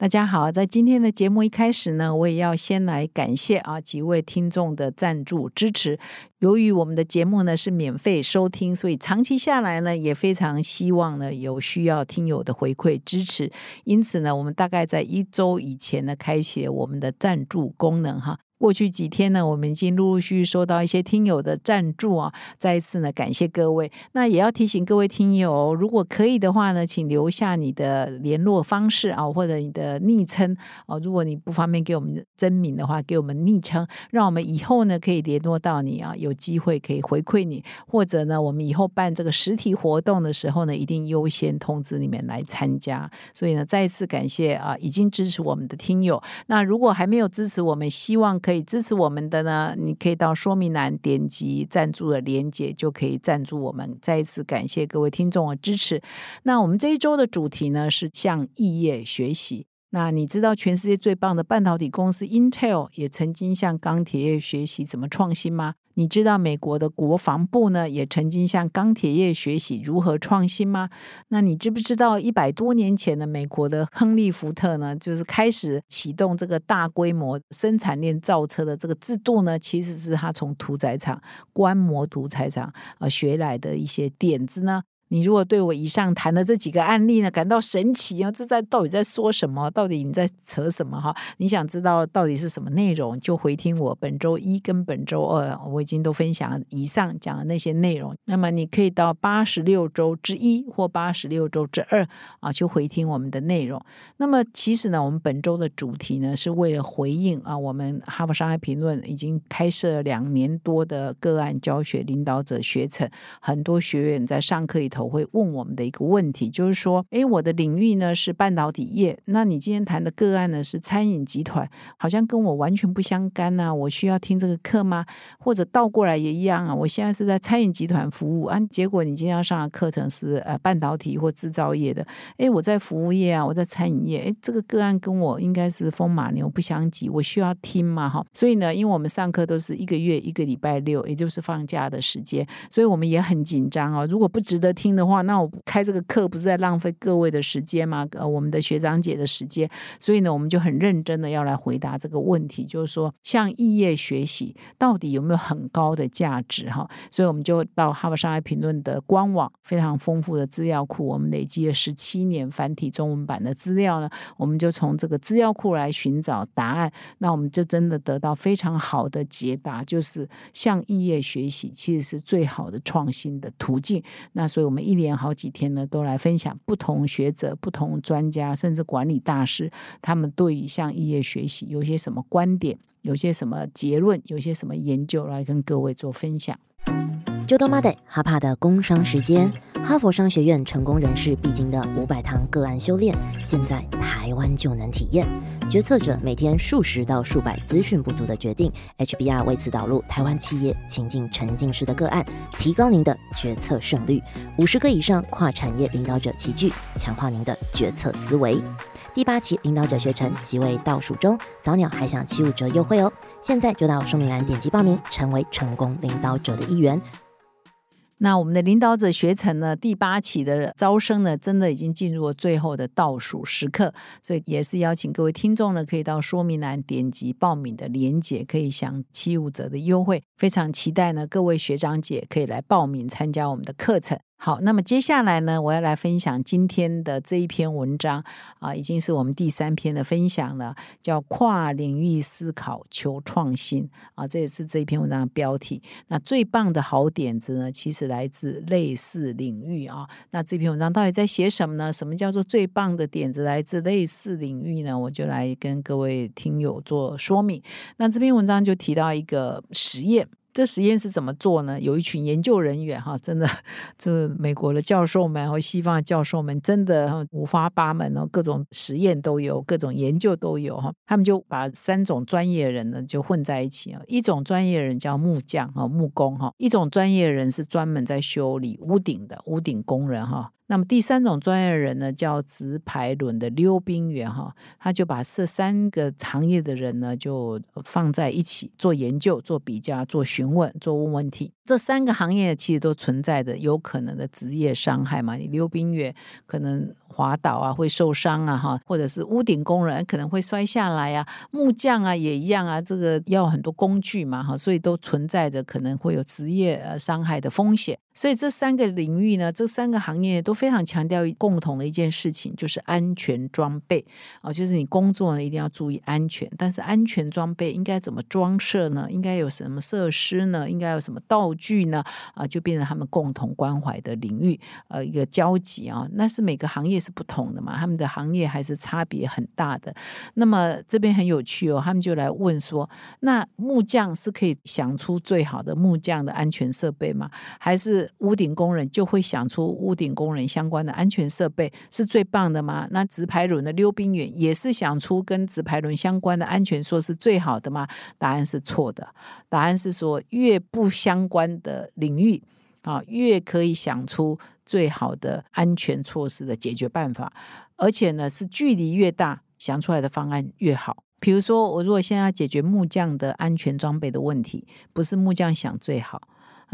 大家好，在今天的节目一开始呢，我也要先来感谢啊几位听众的赞助支持。由于我们的节目呢是免费收听，所以长期下来呢，也非常希望呢有需要听友的回馈支持。因此呢，我们大概在一周以前呢，开启我们的赞助功能哈。过去几天呢，我们已经陆陆续续收到一些听友的赞助啊，再一次呢感谢各位。那也要提醒各位听友，如果可以的话呢，请留下你的联络方式啊，或者你的昵称哦。如果你不方便给我们真名的话，给我们昵称，让我们以后呢可以联络到你啊，有机会可以回馈你，或者呢，我们以后办这个实体活动的时候呢，一定优先通知你们来参加。所以呢，再一次感谢啊，已经支持我们的听友。那如果还没有支持我们，希望可可以支持我们的呢，你可以到说明栏点击赞助的链接，就可以赞助我们。再一次感谢各位听众的支持。那我们这一周的主题呢是向异业学习。那你知道全世界最棒的半导体公司 Intel 也曾经向钢铁业学习怎么创新吗？你知道美国的国防部呢也曾经向钢铁业学习如何创新吗？那你知不知道一百多年前的美国的亨利福特呢，就是开始启动这个大规模生产链造车的这个制度呢？其实是他从屠宰场、观摩屠宰场呃学来的一些点子呢。你如果对我以上谈的这几个案例呢感到神奇啊，这在到底在说什么？到底你在扯什么？哈，你想知道到底是什么内容，就回听我本周一跟本周二，我已经都分享以上讲的那些内容。那么你可以到八十六周之一或八十六周之二啊，去回听我们的内容。那么其实呢，我们本周的主题呢，是为了回应啊，我们哈佛商业评论已经开设两年多的个案教学领导者学程，很多学员在上课里头。我会问我们的一个问题，就是说，诶，我的领域呢是半导体业，那你今天谈的个案呢是餐饮集团，好像跟我完全不相干啊，我需要听这个课吗？或者倒过来也一样啊，我现在是在餐饮集团服务啊，结果你今天要上的课程是呃半导体或制造业的，诶，我在服务业啊，我在餐饮业，诶，这个个案跟我应该是风马牛不相及，我需要听吗？哈，所以呢，因为我们上课都是一个月一个礼拜六，也就是放假的时间，所以我们也很紧张哦，如果不值得听。的话，那我开这个课不是在浪费各位的时间吗？呃，我们的学长姐的时间，所以呢，我们就很认真的要来回答这个问题，就是说，向异业学习到底有没有很高的价值？哈，所以我们就到哈佛商业评论的官网，非常丰富的资料库，我们累积了十七年繁体中文版的资料呢，我们就从这个资料库来寻找答案，那我们就真的得到非常好的解答，就是向异业学习其实是最好的创新的途径。那所以，我们。一连好几天呢，都来分享不同学者、不同专家，甚至管理大师，他们对于向异业学习有些什么观点，有些什么结论，有些什么研究，来跟各位做分享。就到 Monday 哈帕的工商时间，哈佛商学院成功人士必经的五百堂个案修炼，现在台湾就能体验。决策者每天数十到数百资讯不足的决定，HBR 为此导入台湾企业情境沉浸式的个案，提高您的决策胜率。五十个以上跨产业领导者齐聚，强化您的决策思维。第八期领导者学程席位倒数中，早鸟还享七五折优惠哦！现在就到说明栏点击报名，成为成功领导者的一员。那我们的领导者学程呢？第八期的招生呢，真的已经进入了最后的倒数时刻，所以也是邀请各位听众呢，可以到说明栏点击报名的链接，可以享七五折的优惠。非常期待呢，各位学长姐可以来报名参加我们的课程。好，那么接下来呢，我要来分享今天的这一篇文章啊，已经是我们第三篇的分享了，叫“跨领域思考求创新”啊，这也是这一篇文章的标题。那最棒的好点子呢，其实来自类似领域啊。那这篇文章到底在写什么呢？什么叫做最棒的点子来自类似领域呢？我就来跟各位听友做说明。那这篇文章就提到一个实验。这实验是怎么做呢？有一群研究人员哈，真的，这美国的教授们和西方的教授们真的五花八门哦，各种实验都有，各种研究都有哈。他们就把三种专业人呢就混在一起啊，一种专业人叫木匠哈，木工哈；一种专业人是专门在修理屋顶的屋顶工人哈。那么第三种专业人呢，叫直排轮的溜冰员哈，他就把这三个行业的人呢，就放在一起做研究、做比较、做询问、做问问题。这三个行业其实都存在着有可能的职业伤害嘛，你溜冰员可能。滑倒啊，会受伤啊，哈，或者是屋顶工人可能会摔下来啊，木匠啊也一样啊，这个要很多工具嘛，哈，所以都存在着可能会有职业呃伤害的风险。所以这三个领域呢，这三个行业都非常强调共同的一件事情，就是安全装备啊，就是你工作呢一定要注意安全。但是安全装备应该怎么装设呢？应该有什么设施呢？应该有什么道具呢？啊，就变成他们共同关怀的领域，呃，一个交集啊，那是每个行业。是不同的嘛，他们的行业还是差别很大的。那么这边很有趣哦，他们就来问说：那木匠是可以想出最好的木匠的安全设备吗？还是屋顶工人就会想出屋顶工人相关的安全设备是最棒的吗？那直排轮的溜冰员也是想出跟直排轮相关的安全措施最好的吗？答案是错的。答案是说，越不相关的领域啊，越可以想出。最好的安全措施的解决办法，而且呢是距离越大，想出来的方案越好。比如说，我如果现在要解决木匠的安全装备的问题，不是木匠想最好，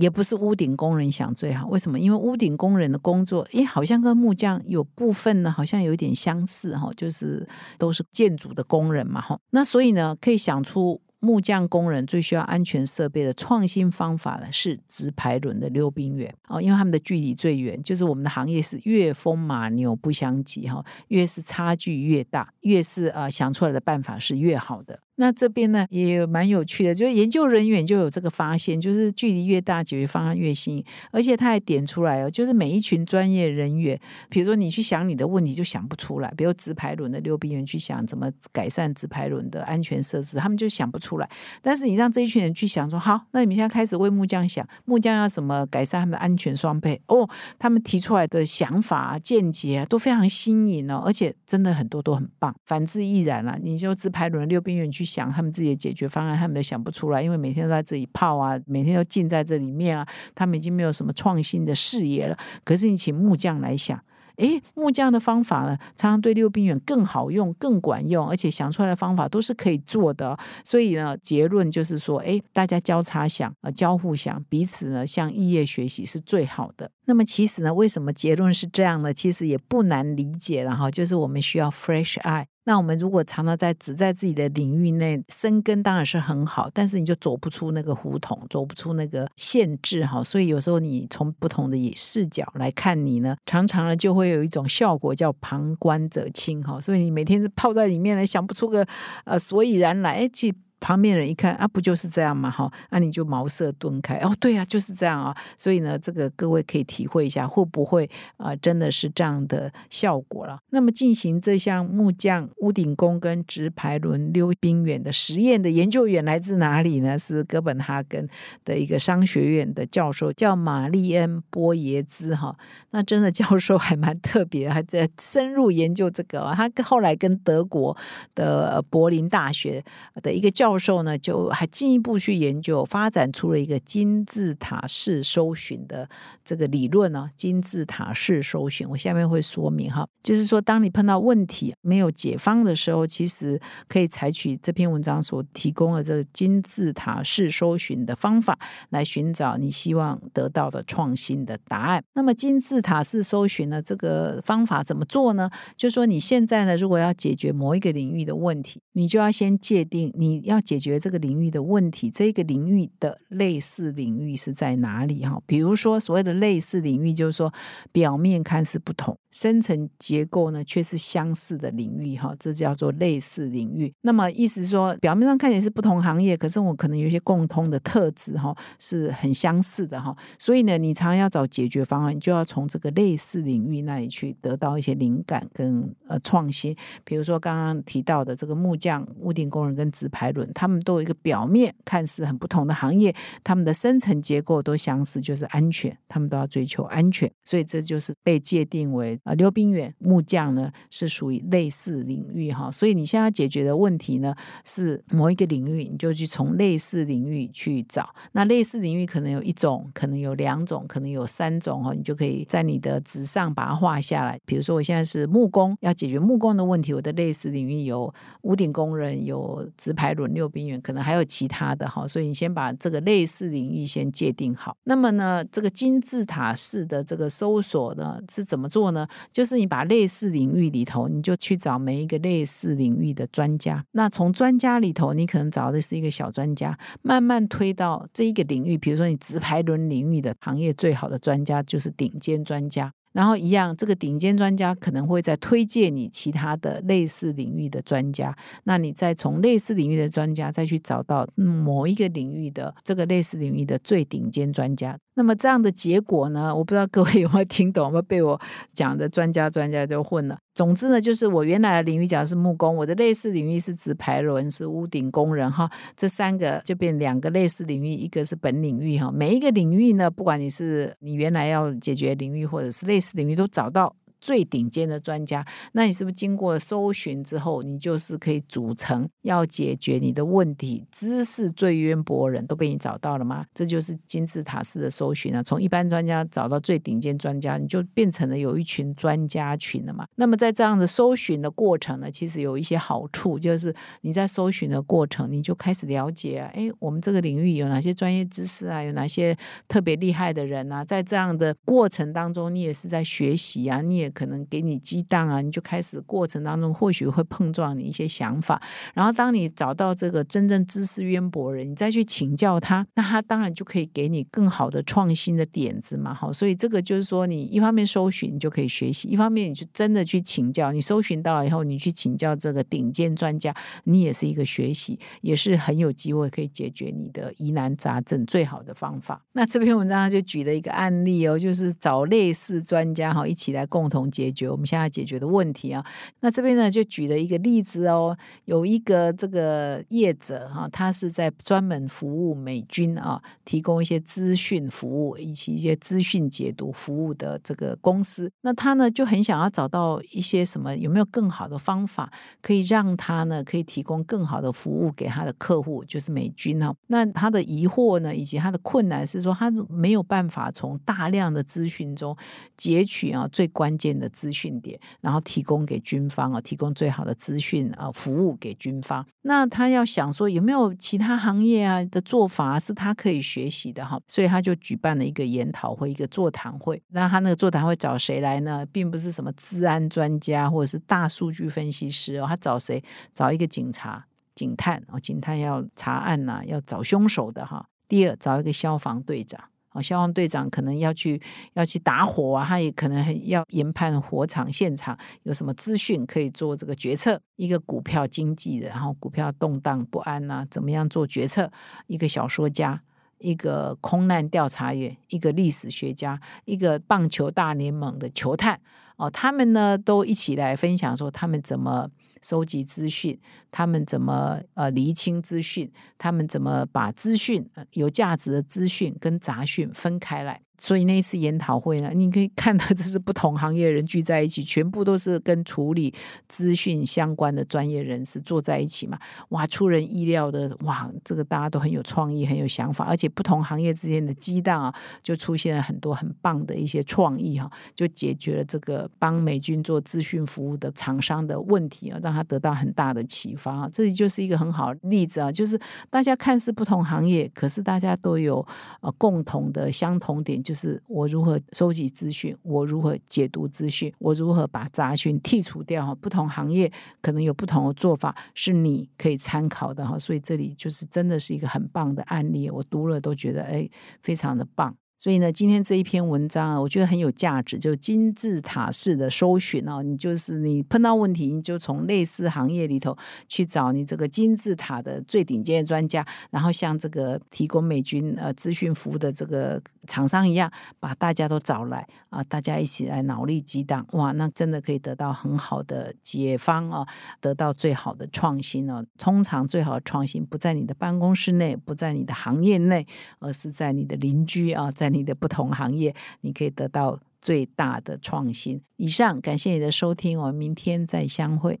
也不是屋顶工人想最好。为什么？因为屋顶工人的工作，诶，好像跟木匠有部分呢，好像有一点相似哈，就是都是建筑的工人嘛哈。那所以呢，可以想出。木匠工人最需要安全设备的创新方法呢，是直排轮的溜冰员哦，因为他们的距离最远，就是我们的行业是越风马牛不相及哈，越是差距越大，越是呃想出来的办法是越好的。那这边呢也蛮有趣的，就是研究人员就有这个发现，就是距离越大，解决方案越新。而且他还点出来哦，就是每一群专业人员，比如说你去想你的问题就想不出来，比如直排轮的溜冰员去想怎么改善直排轮的安全设施，他们就想不出来。但是你让这一群人去想说，好，那你们现在开始为木匠想，木匠要怎么改善他们的安全装备？哦，他们提出来的想法、啊见解啊都非常新颖哦，而且真的很多都很棒。反之亦然了，你就直排轮溜冰员去。想他们自己的解决方案，他们都想不出来，因为每天都在这里泡啊，每天都浸在这里面啊，他们已经没有什么创新的视野了。可是你请木匠来想。诶，木匠的方法呢，常常对溜冰员更好用、更管用，而且想出来的方法都是可以做的。所以呢，结论就是说，诶，大家交叉想，呃，交互想，彼此呢向异业学习是最好的。那么其实呢，为什么结论是这样呢？其实也不难理解了哈，就是我们需要 fresh eye。那我们如果常常在只在自己的领域内生根，当然是很好，但是你就走不出那个胡同，走不出那个限制哈。所以有时候你从不同的视角来看你呢，常常呢就会有一种效果叫旁观者清哈。所以你每天是泡在里面呢，想不出个呃所以然来，哎，其旁边人一看啊，不就是这样嘛？哈，那你就茅塞顿开哦，对啊，就是这样啊。所以呢，这个各位可以体会一下，会不会啊，真的是这样的效果了？那么进行这项木匠、屋顶工跟直排轮溜冰员的实验的研究员来自哪里呢？是哥本哈根的一个商学院的教授，叫玛丽恩波耶兹哈。那真的教授还蛮特别，还在深入研究这个。他后来跟德国的柏林大学的一个教教授呢，就还进一步去研究，发展出了一个金字塔式搜寻的这个理论呢。金字塔式搜寻，我下面会说明哈，就是说，当你碰到问题没有解方的时候，其实可以采取这篇文章所提供的这个金字塔式搜寻的方法，来寻找你希望得到的创新的答案。那么，金字塔式搜寻呢，这个方法怎么做呢？就是说，你现在呢，如果要解决某一个领域的问题，你就要先界定你要。解决这个领域的问题，这个领域的类似领域是在哪里？哈，比如说所谓的类似领域，就是说表面看似不同。深层结构呢，却是相似的领域哈，这叫做类似领域。那么意思说，表面上看起来是不同行业，可是我可能有些共通的特质哈，是很相似的哈。所以呢，你常常要找解决方案，你就要从这个类似领域那里去得到一些灵感跟呃创新。比如说刚刚提到的这个木匠、屋顶工人跟直排轮，他们都有一个表面看似很不同的行业，他们的深层结构都相似，就是安全，他们都要追求安全，所以这就是被界定为啊溜冰员、木匠呢是属于类似领域哈。所以你现在要解决的问题呢是某一个领域，你就去从类似领域去找。那类似领域可能有一种，可能有两种，可能有三种哈，你就可以在你的纸上把它画下来。比如说我现在是木工，要解决木工的问题，我的类似领域有屋顶工人，有直排轮溜冰员，可能还有其他的哈。所以你先把这个类似领域先界定好。那么呢，这个金字塔式的这个搜索呢是怎么做呢？就是你把类似领域里头，你就去找每一个类似领域的专家。那从专家里头，你可能找的是一个小专家，慢慢推到这一个领域。比如说你直排轮领域的行业最好的专家就是顶尖专家。然后一样，这个顶尖专家可能会再推荐你其他的类似领域的专家，那你再从类似领域的专家再去找到某一个领域的这个类似领域的最顶尖专家。那么这样的结果呢？我不知道各位有没有听懂，有没有被我讲的专家专家都混了。总之呢，就是我原来的领域讲是木工，我的类似领域是指排轮，是屋顶工人哈。这三个就变两个类似领域，一个是本领域哈。每一个领域呢，不管你是你原来要解决领域，或者是类似领域，都找到。最顶尖的专家，那你是不是经过搜寻之后，你就是可以组成要解决你的问题，知识最渊博人都被你找到了吗？这就是金字塔式的搜寻啊，从一般专家找到最顶尖专家，你就变成了有一群专家群了嘛。那么在这样的搜寻的过程呢，其实有一些好处，就是你在搜寻的过程，你就开始了解啊，哎，我们这个领域有哪些专业知识啊，有哪些特别厉害的人啊，在这样的过程当中，你也是在学习啊，你也。可能给你激荡啊，你就开始过程当中或许会碰撞你一些想法，然后当你找到这个真正知识渊博人，你再去请教他，那他当然就可以给你更好的创新的点子嘛。好，所以这个就是说，你一方面搜寻你就可以学习，一方面你就真的去请教。你搜寻到以后，你去请教这个顶尖专家，你也是一个学习，也是很有机会可以解决你的疑难杂症最好的方法。那这篇文章就举了一个案例哦，就是找类似专家哈，一起来共同。解决我们现在解决的问题啊，那这边呢就举了一个例子哦，有一个这个业者哈，他是在专门服务美军啊，提供一些资讯服务以及一些资讯解读服务的这个公司，那他呢就很想要找到一些什么有没有更好的方法，可以让他呢可以提供更好的服务给他的客户，就是美军哈。那他的疑惑呢，以及他的困难是说，他没有办法从大量的资讯中截取啊最关键。的资讯点，然后提供给军方啊，提供最好的资讯啊服务给军方。那他要想说有没有其他行业啊的做法是他可以学习的哈，所以他就举办了一个研讨会，一个座谈会。那他那个座谈会找谁来呢？并不是什么治安专家或者是大数据分析师哦，他找谁？找一个警察、警探哦，警探要查案呐，要找凶手的哈。第二，找一个消防队长。消防队长可能要去要去打火啊，他也可能要研判火场现场有什么资讯可以做这个决策。一个股票经济的，然后股票动荡不安呐，怎么样做决策？一个小说家，一个空难调查员，一个历史学家，一个棒球大联盟的球探哦，他们呢都一起来分享说他们怎么。收集资讯，他们怎么呃厘清资讯？他们怎么把资讯有价值的资讯跟杂讯分开来？所以那一次研讨会呢，你可以 看到这是不同行业人聚在一起，全部都是跟处理资讯相关的专业人士坐在一起嘛。哇，出人意料的哇，这个大家都很有创意，很有想法，而且不同行业之间的激荡啊，就出现了很多很棒的一些创意哈，就解决了这个帮美军做资讯服务的厂商的问题啊，让他得到很大的启发啊。这里就是一个很好的例子啊，就是大家看似不同行业，可是大家都有呃共同的相同点。就是我如何收集资讯，我如何解读资讯，我如何把杂讯剔除掉。不同行业可能有不同的做法，是你可以参考的哈。所以这里就是真的是一个很棒的案例，我读了都觉得哎，非常的棒。所以呢，今天这一篇文章啊，我觉得很有价值，就金字塔式的搜寻哦。你就是你碰到问题，你就从类似行业里头去找你这个金字塔的最顶尖的专家，然后像这个提供美军呃资讯服务的这个厂商一样，把大家都找来啊，大家一起来脑力激荡，哇，那真的可以得到很好的解方啊，得到最好的创新哦。通常最好的创新不在你的办公室内，不在你的行业内，而是在你的邻居啊，在。你的不同行业，你可以得到最大的创新。以上，感谢你的收听，我们明天再相会。